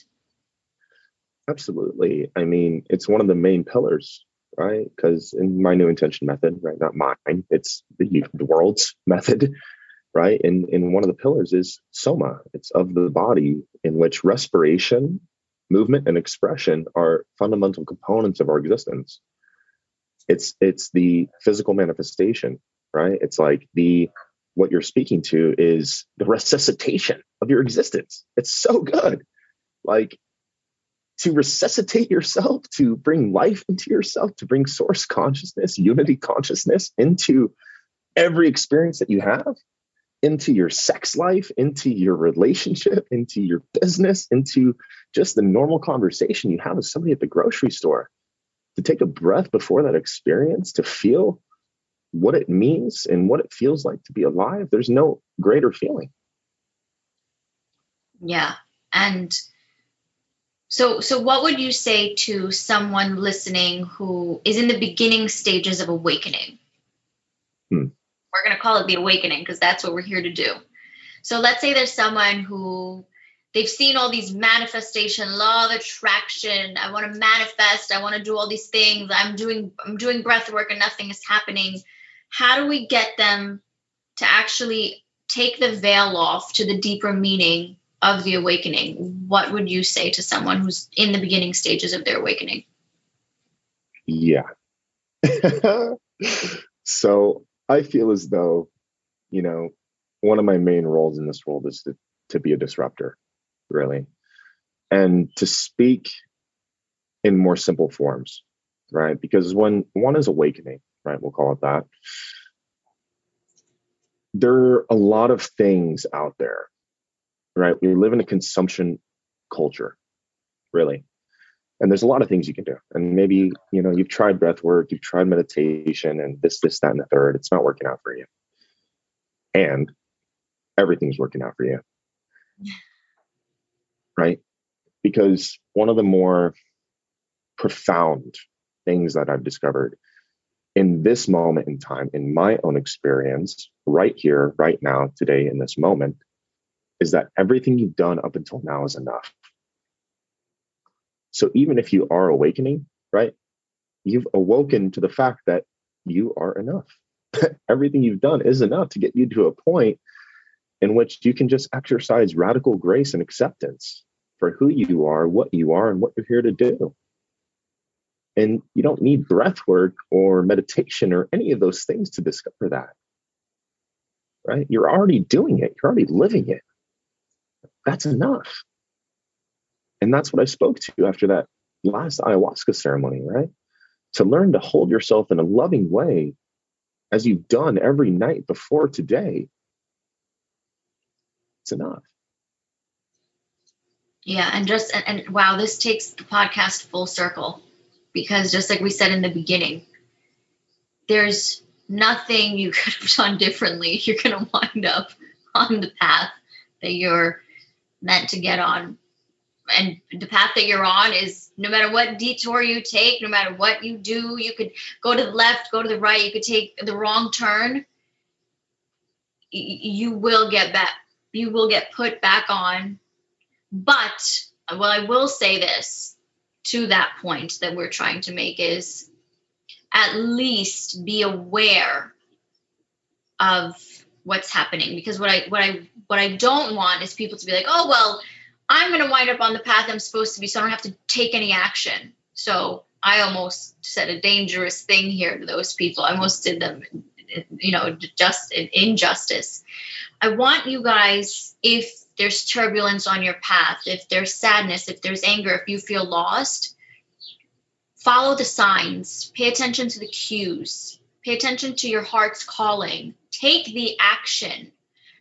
Absolutely. I mean, it's one of the main pillars, right? Because in my new intention method, right, not mine, it's the, the world's method right? And, and one of the pillars is soma. It's of the body in which respiration, movement, and expression are fundamental components of our existence. It's it's the physical manifestation, right? It's like the what you're speaking to is the resuscitation of your existence. It's so good. Like to resuscitate yourself, to bring life into yourself, to bring source consciousness, unity consciousness into every experience that you have into your sex life, into your relationship, into your business, into just the normal conversation you have with somebody at the grocery store. To take a breath before that experience, to feel what it means and what it feels like to be alive, there's no greater feeling. Yeah. And so so what would you say to someone listening who is in the beginning stages of awakening? We're going to call it the awakening because that's what we're here to do. So let's say there's someone who they've seen all these manifestation, law of attraction. I want to manifest. I want to do all these things. I'm doing I'm doing breath work and nothing is happening. How do we get them to actually take the veil off to the deeper meaning of the awakening? What would you say to someone who's in the beginning stages of their awakening? Yeah. so I feel as though, you know, one of my main roles in this world is to, to be a disruptor, really, and to speak in more simple forms, right? Because when one is awakening, right, we'll call it that, there are a lot of things out there, right? We live in a consumption culture, really and there's a lot of things you can do. And maybe you know you've tried breath work you've tried meditation and this this that and the third it's not working out for you. And everything's working out for you. Right? Because one of the more profound things that i've discovered in this moment in time, in my own experience, right here, right now, today, in this moment, is that everything you've done up until now is enough. So even if you are awakening, right, you've awoken to the fact that you are enough. everything you've done is enough to get you to a point in which you can just exercise radical grace and acceptance for who you are, what you are, and what you're here to do. And you don't need breath work or meditation or any of those things to discover that. Right? You're already doing it, you're already living it. That's enough. And that's what I spoke to after that last ayahuasca ceremony, right? To learn to hold yourself in a loving way as you've done every night before today. It's enough. Yeah, and just and, and wow, this takes the podcast full circle because just like we said in the beginning, there's nothing you could have done differently. You're going to wind up on the path that you're meant to get on. And the path that you're on is no matter what detour you take, no matter what you do, you could go to the left, go to the right, you could take the wrong turn. You will get back, you will get put back on. But, well, I will say this to that point that we're trying to make is at least be aware of what's happening because what i what i what i don't want is people to be like oh well i'm going to wind up on the path i'm supposed to be so i don't have to take any action. So i almost said a dangerous thing here to those people. I almost did them you know just injustice. I want you guys if there's turbulence on your path, if there's sadness, if there's anger, if you feel lost, follow the signs, pay attention to the cues, pay attention to your heart's calling, take the action.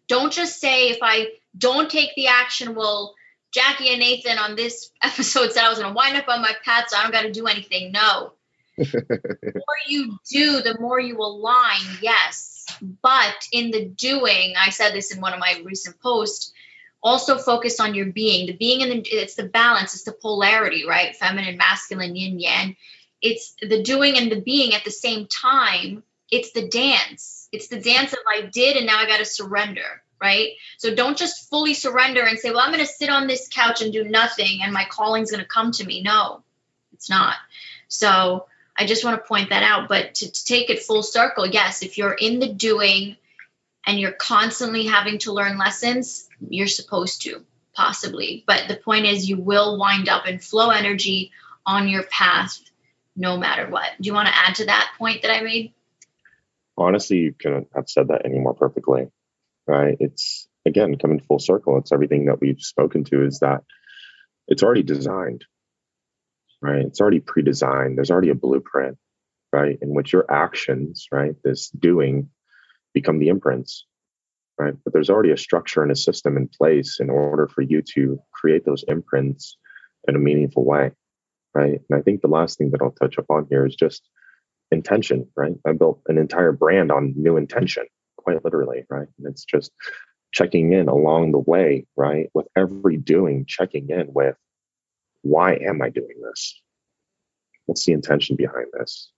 Don't just say, if I don't take the action, well, Jackie and Nathan on this episode said I was going to wind up on my path, so I don't got to do anything. No. the more you do, the more you align, yes. But in the doing, I said this in one of my recent posts, also focus on your being the being and the, it's the balance it's the polarity right feminine masculine yin yang it's the doing and the being at the same time it's the dance it's the dance of i did and now i got to surrender right? So don't just fully surrender and say well i'm going to sit on this couch and do nothing and my calling's going to come to me. No it's not. So i just want to point that out but to, to take it full circle yes if you're in the doing and you're constantly having to learn lessons you're supposed to possibly. But the point is you will wind up in flow energy on your path no matter what. Do you want to add to that point that i made? Honestly you couldn't have said that any more perfectly right it's again coming full circle it's everything that we've spoken to is that it's already designed right it's already pre-designed there's already a blueprint right in which your actions right this doing become the imprints right? But there's already a structure and a system in place in order for you to create those imprints in a meaningful way, right? And I think the last thing that I'll touch upon here is just intention, right? I built an entire brand on new intention, quite literally, right? And it's just checking in along the way, right? With every doing, checking in with why am I doing this? What's the intention behind this?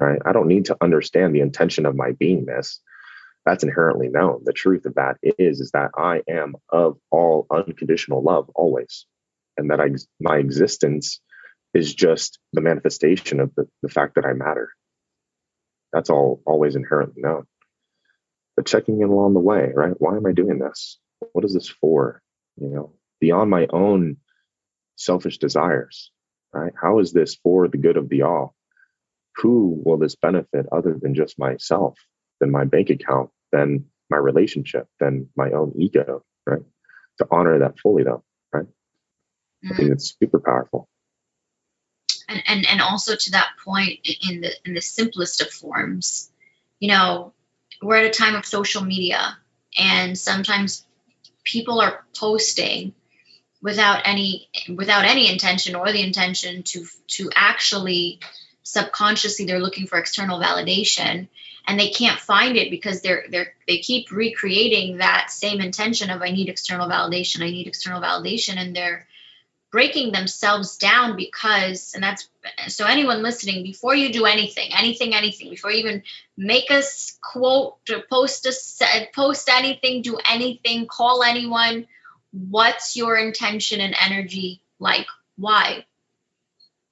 Right? I don't need to understand the intention of my beingness that's inherently known. The truth of that is, is that I am of all unconditional love always. And that I, my existence is just the manifestation of the, the fact that I matter. That's all always inherently known. But checking in along the way, right? Why am I doing this? What is this for? You know, beyond my own selfish desires, right? How is this for the good of the all? Who will this benefit other than just myself, than my bank account, than my relationship, than my own ego, right? To honor that fully, though, right? Mm-hmm. I think mm-hmm. it's super powerful. And, and and also to that point, in the in the simplest of forms, you know, we're at a time of social media, and sometimes people are posting without any without any intention or the intention to to actually subconsciously they're looking for external validation and they can't find it because they're they're they keep recreating that same intention of I need external validation, I need external validation, and they're breaking themselves down because and that's so anyone listening before you do anything anything anything before you even make a quote or post a uh, post anything do anything call anyone what's your intention and energy like? Why?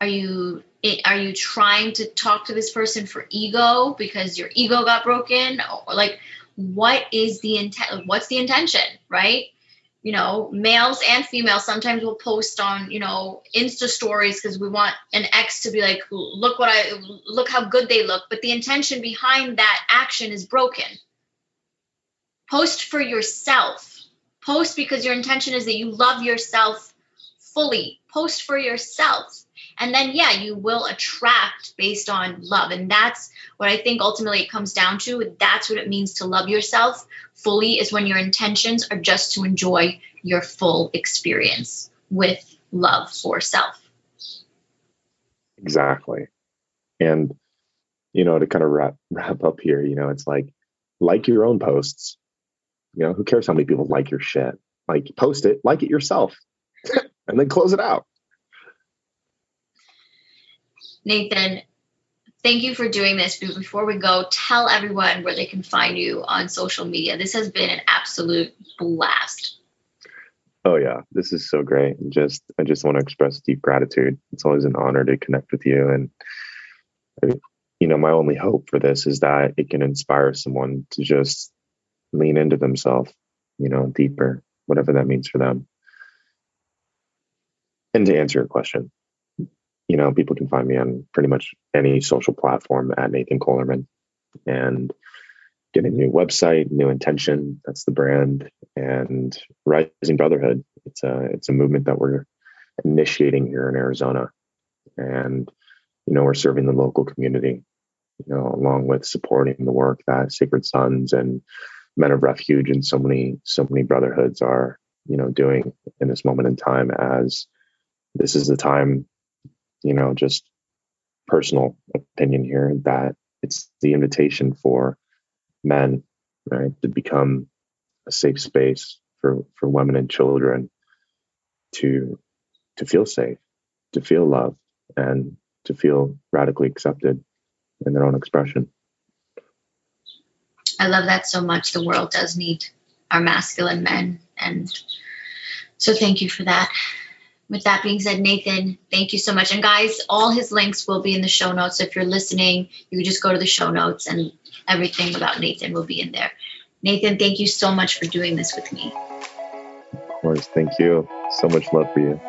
Are you are you trying to talk to this person for ego because your ego got broken? Or like what is the intent what's the intention right you know males and females sometimes will post on you know insta stories because we want an ex to be like look what i look how good they look but the intention behind that action is broken. Post for yourself. Post because your intention is that you love yourself fully. Post for yourself and then yeah you will attract based on love. And that's what i think ultimately it comes down to. That's what it means to love yourself fully is when your intentions are just to enjoy your full experience with love for self. Exactly. And you know to kind of wrap wrap up here you know it's like like your own posts. You know who cares how many people like your shit? Like post it like it yourself and then close it out Nathan, thank you for doing this. But before we go, tell everyone where they can find you on social media. This has been an absolute blast. Oh yeah, this is so great. Just I just want to express deep gratitude. It's always an honor to connect with you and you know, my only hope for this is that it can inspire someone to just lean into themselves, you know, deeper, whatever that means for them. And to answer your question, you know, people can find me on pretty much any social platform at Nathan Kohlerman and get a new website, new intention. That's the brand and Rising Brotherhood. It's a it's a movement that we're initiating here in Arizona, and you know we're serving the local community. You know, along with supporting the work that Sacred Sons and Men of Refuge and so many so many brotherhoods are you know doing in this moment in time as this is the time you know, just personal opinion here that it's the invitation for men, right, to become a safe space for for women and children to to feel safe, to feel loved, and to feel radically accepted in their own expression. I love that so much. The world does need our masculine men, and so thank you for that with that being said, Nathan, thank you so much. And guys, all his links will be in the show notes. So if you're listening, you can just go to the show notes and everything about Nathan will be in there. Nathan, thank you so much for doing this with me. Of course. Thank you. So much love for you.